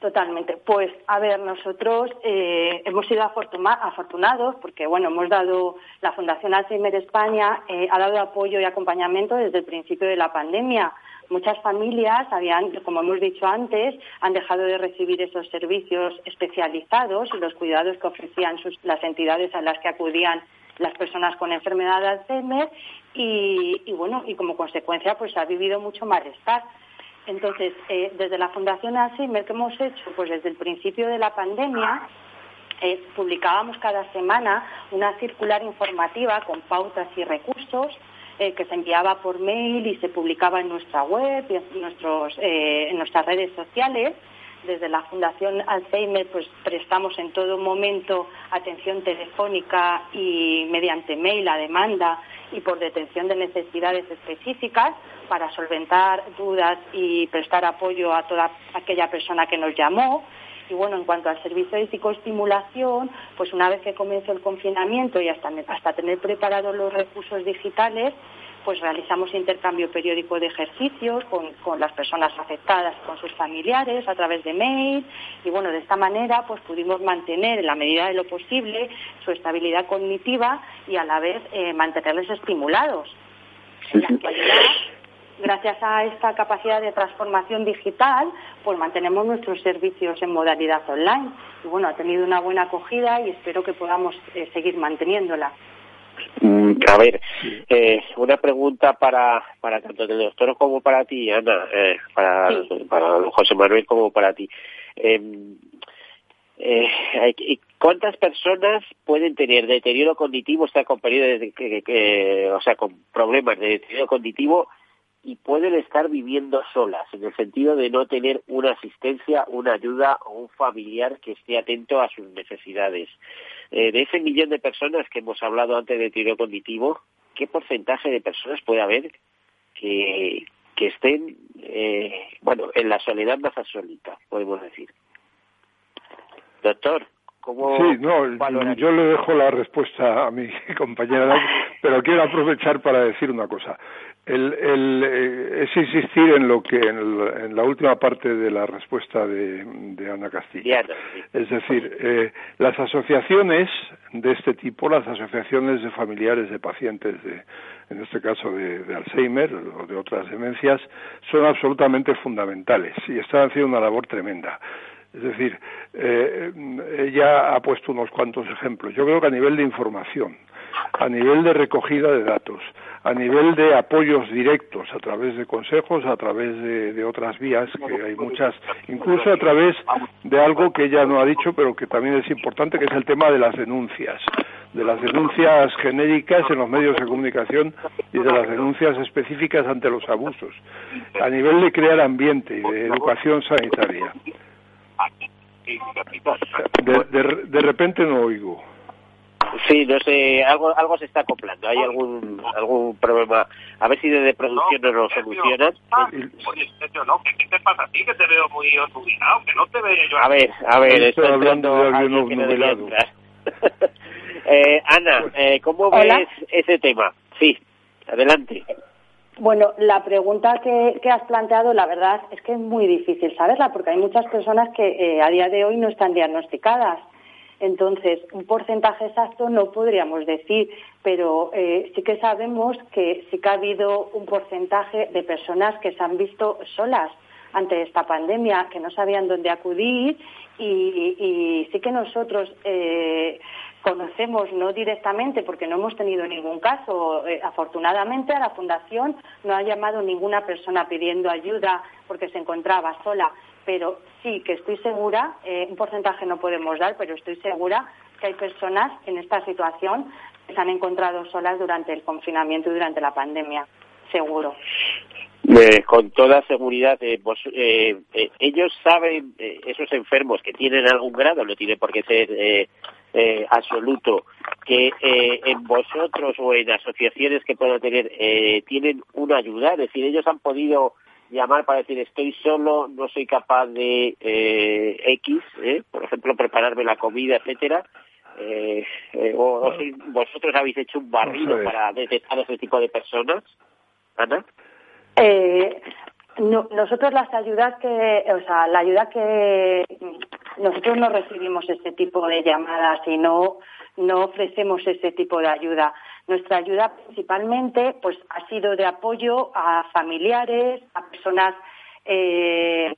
Totalmente. Pues, a ver, nosotros eh, hemos sido afortunados porque, bueno, hemos dado, la Fundación Alzheimer España eh, ha dado apoyo y acompañamiento desde el principio de la pandemia. Muchas familias habían, como hemos dicho antes, han dejado de recibir esos servicios especializados y los cuidados que ofrecían las entidades a las que acudían las personas con enfermedad de Alzheimer y, y bueno, y como consecuencia, pues ha vivido mucho malestar. Entonces, eh, desde la Fundación Alzheimer, ¿qué hemos hecho? Pues desde el principio de la pandemia eh, publicábamos cada semana una circular informativa con pautas y recursos eh, que se enviaba por mail y se publicaba en nuestra web y en, nuestros, en nuestras redes sociales. Desde la Fundación Alzheimer pues prestamos en todo momento atención telefónica y mediante mail a demanda y por detención de necesidades específicas para solventar dudas y prestar apoyo a toda aquella persona que nos llamó. Y bueno, en cuanto al servicio de psicoestimulación, pues una vez que comenzó el confinamiento y hasta, hasta tener preparados los recursos digitales, pues realizamos intercambio periódico de ejercicios con, con, las personas afectadas, con sus familiares, a través de mail. Y bueno, de esta manera pues pudimos mantener en la medida de lo posible su estabilidad cognitiva y a la vez eh, mantenerles estimulados. En la actualidad, gracias a esta capacidad de transformación digital, pues mantenemos nuestros servicios en modalidad online. Y bueno, ha tenido una buena acogida y espero que podamos eh, seguir manteniéndola. Mm, a ver, eh, una pregunta para, para tanto el doctor como para ti, Ana, eh, para, para José Manuel como para ti. Em, eh, ¿Cuántas personas pueden tener deterioro cognitivo, estar con periodos de, o sea, con problemas de deterioro cognitivo y pueden estar viviendo solas, en el sentido de no tener una asistencia, una ayuda o un familiar que esté atento a sus necesidades. Eh, de ese millón de personas que hemos hablado antes de tiro cognitivo, qué porcentaje de personas puede haber que, que estén, eh, bueno, en la soledad más absoluta, podemos decir. Doctor, ¿cómo Sí, no, yo le dejo la respuesta a mi compañera, pero quiero aprovechar para decir una cosa. El, el, eh, es insistir en lo que en, la última parte de la respuesta de, Ana Castillo. Es decir, eh, las asociaciones de este tipo, las asociaciones de familiares de pacientes, de, en este caso de, Alzheimer o de otras demencias, son absolutamente fundamentales y están haciendo una labor tremenda. Es decir, eh, ella ha puesto unos cuantos ejemplos. Yo creo que a nivel de información, a nivel de recogida de datos, a nivel de apoyos directos a través de consejos, a través de, otras vías, que hay muchas, incluso a través de algo que ella no ha dicho, pero que también es importante, que es el tema de las denuncias, de las denuncias genéricas en los medios de comunicación y de las denuncias específicas ante los abusos, a nivel de crear ambiente y de educación sanitaria. de repente no oigo. Sí, no sé, algo algo se está acoplando, hay algún algún problema. A ver si desde producción no, lo solucionan. Oye, no, ¿qué te pasa a ti? Que te veo muy obnubilado, que no te veo yo. A ver, a ver, estoy hablando de alguien no eh, Ana, eh, ¿cómo ves ese tema? Sí, adelante. Bueno, la pregunta que, que, has planteado, la verdad es que es muy difícil saberla, porque hay muchas personas que eh, a día de hoy no están diagnosticadas. Entonces, un porcentaje exacto no podríamos decir, pero eh, sí que sabemos que sí que ha habido un porcentaje de personas que se han visto solas ante esta pandemia, que no sabían dónde acudir y, sí que nosotros eh, conocemos, no directamente, porque no hemos tenido ningún caso. Eh, afortunadamente a la Fundación no ha llamado ninguna persona pidiendo ayuda porque se encontraba sola, pero sí que estoy segura, eh, un porcentaje no podemos dar, pero estoy segura que hay personas en esta situación que se han encontrado solas durante el confinamiento y durante la pandemia, seguro. Eh, con toda seguridad, eh, eh, ellos saben, esos enfermos que tienen algún grado, no tiene por qué ser absoluto, que en vosotros o en asociaciones que puedan tener, tienen una ayuda, es decir, ellos han podido llamar para decir estoy solo, no soy capaz de eh, X, eh, por ejemplo, prepararme la comida, etcétera. Eh, eh o, vosotros habéis hecho un barrido para detectar ese tipo de personas, Ana. Eh, no, nosotros las ayudas que, o sea, la ayuda que nosotros no recibimos ese tipo de llamadas y no, ofrecemos ese tipo de ayuda. Nuestra ayuda principalmente pues, ha sido de apoyo a familiares, a personas eh,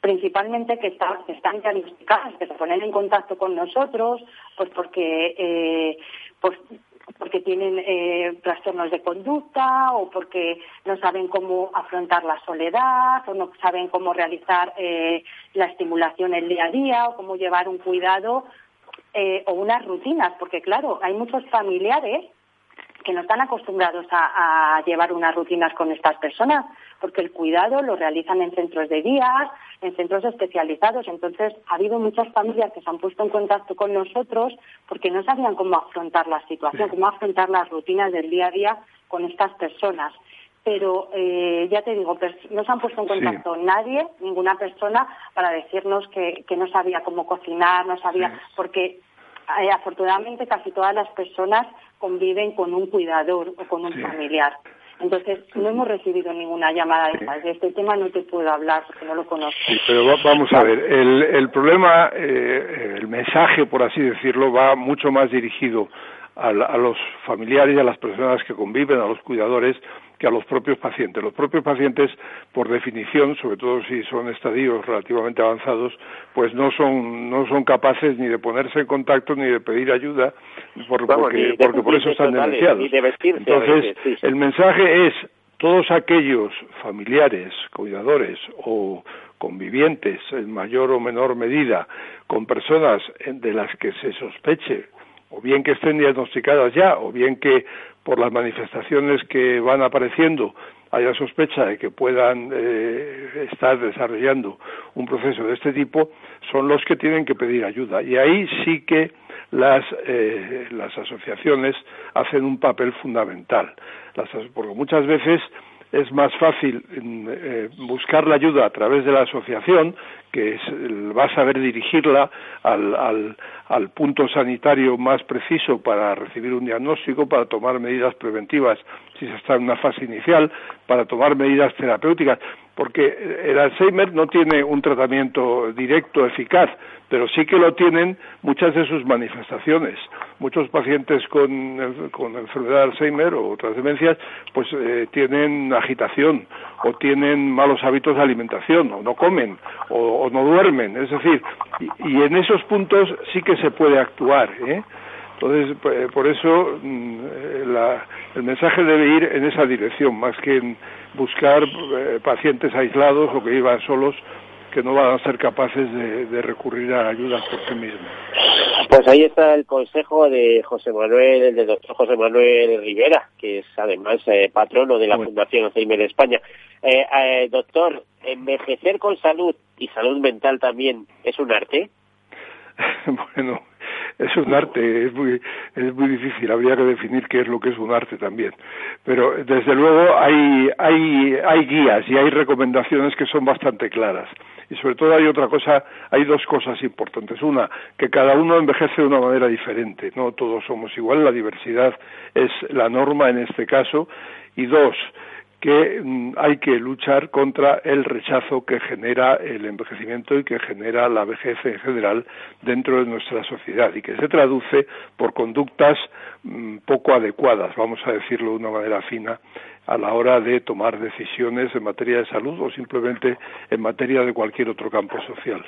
principalmente que, están diagnosticadas, que se ponen en contacto con nosotros, pues porque eh, pues porque tienen eh, trastornos de conducta o porque no saben cómo afrontar la soledad o no saben cómo realizar la estimulación el día a día o cómo llevar un cuidado eh, o unas rutinas, porque claro, hay muchos familiares que no están acostumbrados a, llevar unas rutinas con estas personas, porque el cuidado lo realizan en centros de días, en centros especializados. Entonces, ha habido muchas familias que se han puesto en contacto con nosotros porque no sabían cómo afrontar la situación, cómo afrontar las rutinas del día a día con estas personas pero eh, ya te digo, no se han puesto en contacto nadie, ninguna persona, para decirnos que, que no sabía cómo cocinar, no sabía, porque eh, afortunadamente casi todas las personas conviven con un cuidador o con un familiar. Entonces, no hemos recibido ninguna llamada de De este tema no te puedo hablar porque no lo conozco. pero vamos a ver, el, el problema, eh, el mensaje, por así decirlo, va mucho más dirigido a, a, los familiares y a las personas que conviven, a los cuidadores, que a los propios pacientes. Los propios pacientes, por definición, sobre todo si son estadios relativamente avanzados, pues no son, no son capaces ni de ponerse en contacto ni de pedir ayuda, porque, porque por eso están denunciados. Entonces, el mensaje es todos aquellos familiares, cuidadores o convivientes en mayor o menor medida con personas de las que se sospeche o bien que estén diagnosticadas ya, o bien que por las manifestaciones que van apareciendo haya sospecha de que puedan eh, estar desarrollando un proceso de este tipo, son los que tienen que pedir ayuda. Y ahí sí que las, eh, las asociaciones hacen un papel fundamental. porque muchas veces es más fácil eh, buscar la ayuda a través de la asociación, que va a saber dirigirla al, al, al, punto sanitario más preciso para recibir un diagnóstico, para tomar medidas preventivas si se está en una fase inicial, para tomar medidas terapéuticas, porque el Alzheimer no tiene un tratamiento directo, eficaz, pero sí que lo tienen muchas de sus manifestaciones. Muchos pacientes con, con enfermedad de Alzheimer o otras demencias, pues eh, tienen agitación o tienen malos hábitos de alimentación, o no comen, o, no duermen. Es decir, y, en esos puntos sí que se puede actuar. ¿eh? Entonces, por eso mm, el mensaje debe ir en esa dirección, más que en buscar eh, pacientes aislados o que vivan solos que no van a ser capaces de, recurrir a ayudas por sí mismos. Pues ahí está el consejo de José Manuel, el del doctor José Manuel Rivera, que es además eh, patrono de la Fundación Alzheimer España. Eh, doctor, ¿envejecer con salud y salud mental también es un arte? bueno, es un arte, es muy, es muy difícil, habría que definir qué es lo que es un arte también. Pero desde luego hay, hay, hay guías y hay recomendaciones que son bastante claras. Y sobre todo hay otra cosa, hay dos cosas importantes. Una, que cada uno envejece de una manera diferente, no todos somos igual, la diversidad es la norma en este caso. Y dos, que mm, hay que luchar contra el rechazo que genera el envejecimiento y que genera la vejez en general dentro de nuestra sociedad y que se traduce por conductas mm, poco adecuadas, vamos a decirlo de una manera fina, a la hora de tomar decisiones en materia de salud o simplemente en materia de cualquier otro campo social.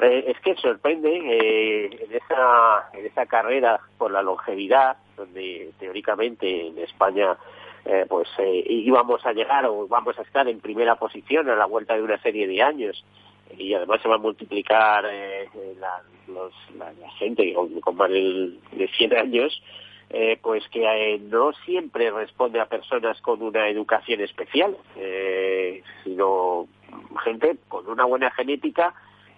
Eh, es que sorprende eh, esa, en esa carrera por la longevidad, donde teóricamente en España eh, pues eh, íbamos a llegar o vamos a estar en primera posición a la vuelta de una serie de años. Y además se va a multiplicar eh, la, gente con, más de, 100 años pues que no siempre responde a personas con una educación especial sino gente con una buena genética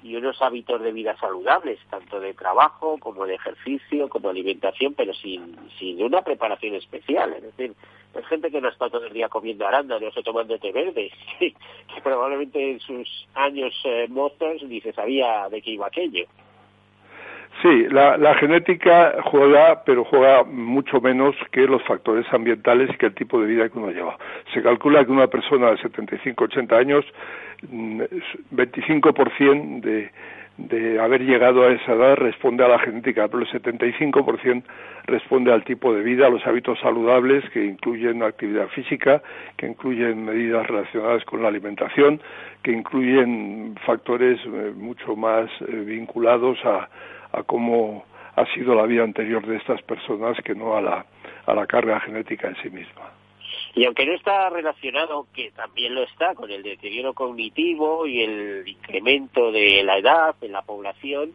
y unos hábitos de vida saludables, tanto de trabajo como de ejercicio, como alimentación, pero sin, sin una preparación especial. Es decir, es gente que no está todo el día comiendo arándanos o tomando té verde, que probablemente en sus años eh, mozos ni se sabía de qué iba aquello. Sí, la, la, genética juega, pero juega mucho menos que los factores ambientales y que el tipo de vida que uno lleva. Se calcula que una persona de 75-80 años, 25% mm, de, de haber llegado a esa edad responde a la genética, pero el 75% responde al tipo de vida, a los hábitos saludables que incluyen actividad física, que incluyen medidas relacionadas con la alimentación, que incluyen factores eh, mucho más eh, vinculados a, a cómo ha sido la vida anterior de estas personas que no a la, a la carga genética en sí misma. Y aunque no está relacionado, que también lo está, con el deterioro cognitivo y el incremento de la edad en la población,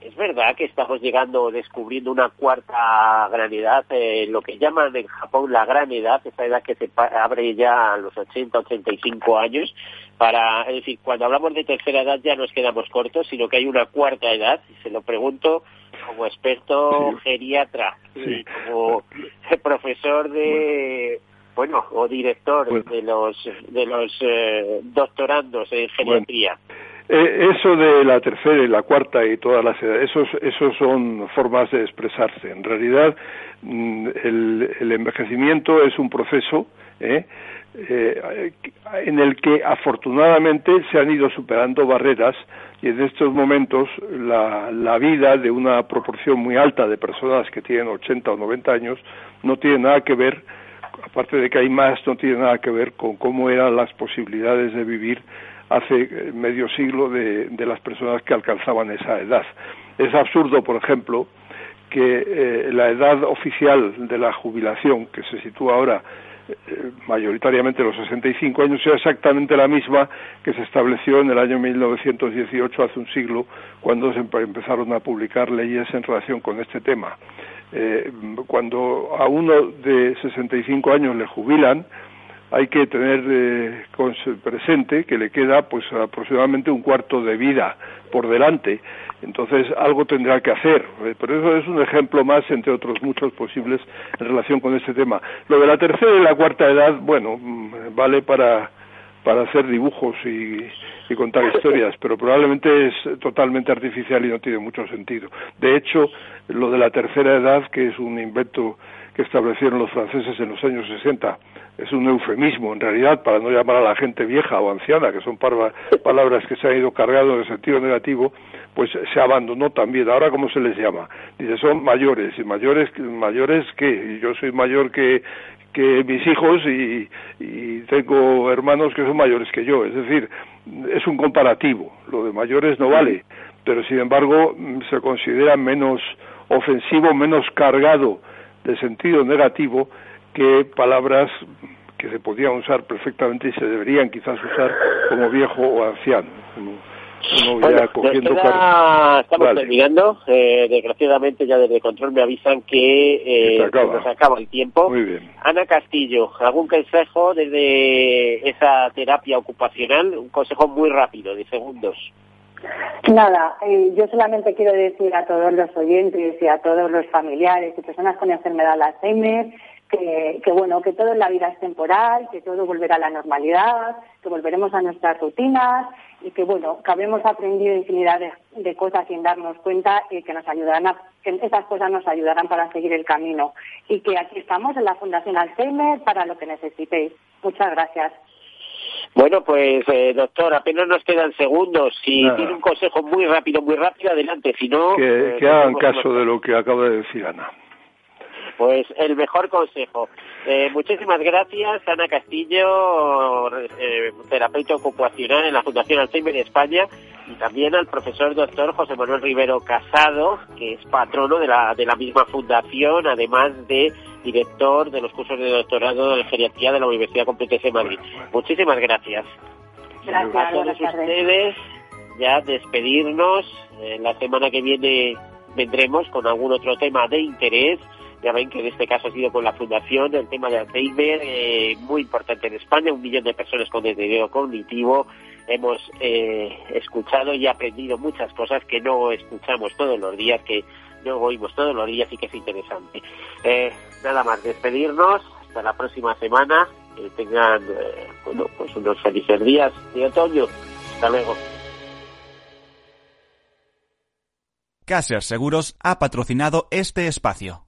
es verdad que estamos llegando, descubriendo una cuarta gran edad, eh, lo que llaman en Japón la gran edad, esa edad que se abre ya a los 80, 85 años, para, es decir, cuando hablamos de tercera edad ya nos quedamos cortos, sino que hay una cuarta edad, y se lo pregunto como experto geriatra, y como profesor de bueno, o director de los de los eh, doctorandos en geriatría. Eh, eso de la tercera y la cuarta y todas las edades, esos, esos son formas de expresarse. En realidad, mm, el, el envejecimiento es un proceso ¿eh? eh, en el que afortunadamente se han ido superando barreras y en estos momentos la, la vida de una proporción muy alta de personas que tienen 80 o 90 años no tiene nada que ver aparte de que hay más, no tiene nada que ver con cómo eran las posibilidades de vivir hace eh, medio siglo de, las personas que alcanzaban esa edad. Es absurdo, por ejemplo, que eh, la edad oficial de la jubilación, que se sitúa ahora eh, mayoritariamente los 65 años, sea exactamente la misma que se estableció en el año 1918, hace un siglo, cuando se empezaron a publicar leyes en relación con este tema. Cuando a uno de 65 años le jubilan, hay que tener eh, presente que le queda pues aproximadamente un cuarto de vida por delante. Entonces algo tendrá que hacer. Eh, pero eso es un ejemplo más entre otros muchos posibles en relación con este tema. Lo de la tercera y la cuarta edad bueno mm, vale para para hacer dibujos y, y contar historias, pero probablemente es totalmente artificial y no tiene mucho sentido. De hecho, lo de la tercera edad, que es un invento que establecieron los franceses en los años 60, es un eufemismo en realidad para no llamar a la gente vieja o anciana, que son palabras que se han ido cargando en el sentido negativo, pues se abandonó también. Ahora, ¿cómo se les llama? Dice, son mayores. ¿Y mayores, mayores qué? Yo soy mayor que, que mis hijos y, y tengo hermanos que son mayores que yo. Es decir, es un comparativo. Lo de mayores no vale, pero sin embargo se considera menos ofensivo, menos cargado de sentido negativo que palabras que se podían usar perfectamente y se deberían quizás usar como viejo o anciano. estamos terminando. Eh, desgraciadamente ya desde control me avisan que eh, nos acaba el tiempo. Muy bien. Ana Castillo, ¿algún consejo desde esa terapia ocupacional? Un consejo muy rápido, de segundos. Nada, eh, yo solamente quiero decir a todos los oyentes y a todos los familiares y personas con enfermedad de Alzheimer que, bueno, que todo en la vida es temporal, que todo volverá a la normalidad, que volveremos a nuestras rutinas y que bueno, que habremos aprendido infinidad de, cosas sin darnos cuenta y que nos ayudarán que esas cosas nos ayudarán para seguir el camino y que aquí estamos en la Fundación Alzheimer para lo que necesitéis. Muchas gracias. Bueno, pues eh, doctor, apenas nos quedan segundos. Si tiene un consejo muy rápido, muy rápido, adelante. Si no... Que, eh, hagan caso de lo que acaba de decir Ana. Pues el mejor consejo. Eh, muchísimas gracias, Ana Castillo, eh, terapeuta ocupacional en la Fundación Alzheimer de España, y también al profesor doctor José Manuel Rivero Casado, que es patrono de la, de la misma fundación, además de director de los cursos de doctorado de geriatría de la Universidad Complutense de Madrid. Muchísimas gracias. Gracias, a todos ustedes, ya despedirnos. Eh, la semana que viene vendremos con algún otro tema de interés ya ven que en este caso ha sido con la fundación el tema de Alzheimer, eh, muy importante en España, un millón de personas con deterioro cognitivo. Hemos eh, escuchado y aprendido muchas cosas que no escuchamos todos los días, que no oímos todos los días y que es interesante. Eh, nada más, despedirnos. Hasta la próxima semana. Que tengan bueno, pues unos felices días de otoño. Hasta luego. Caser Seguros ha patrocinado este espacio.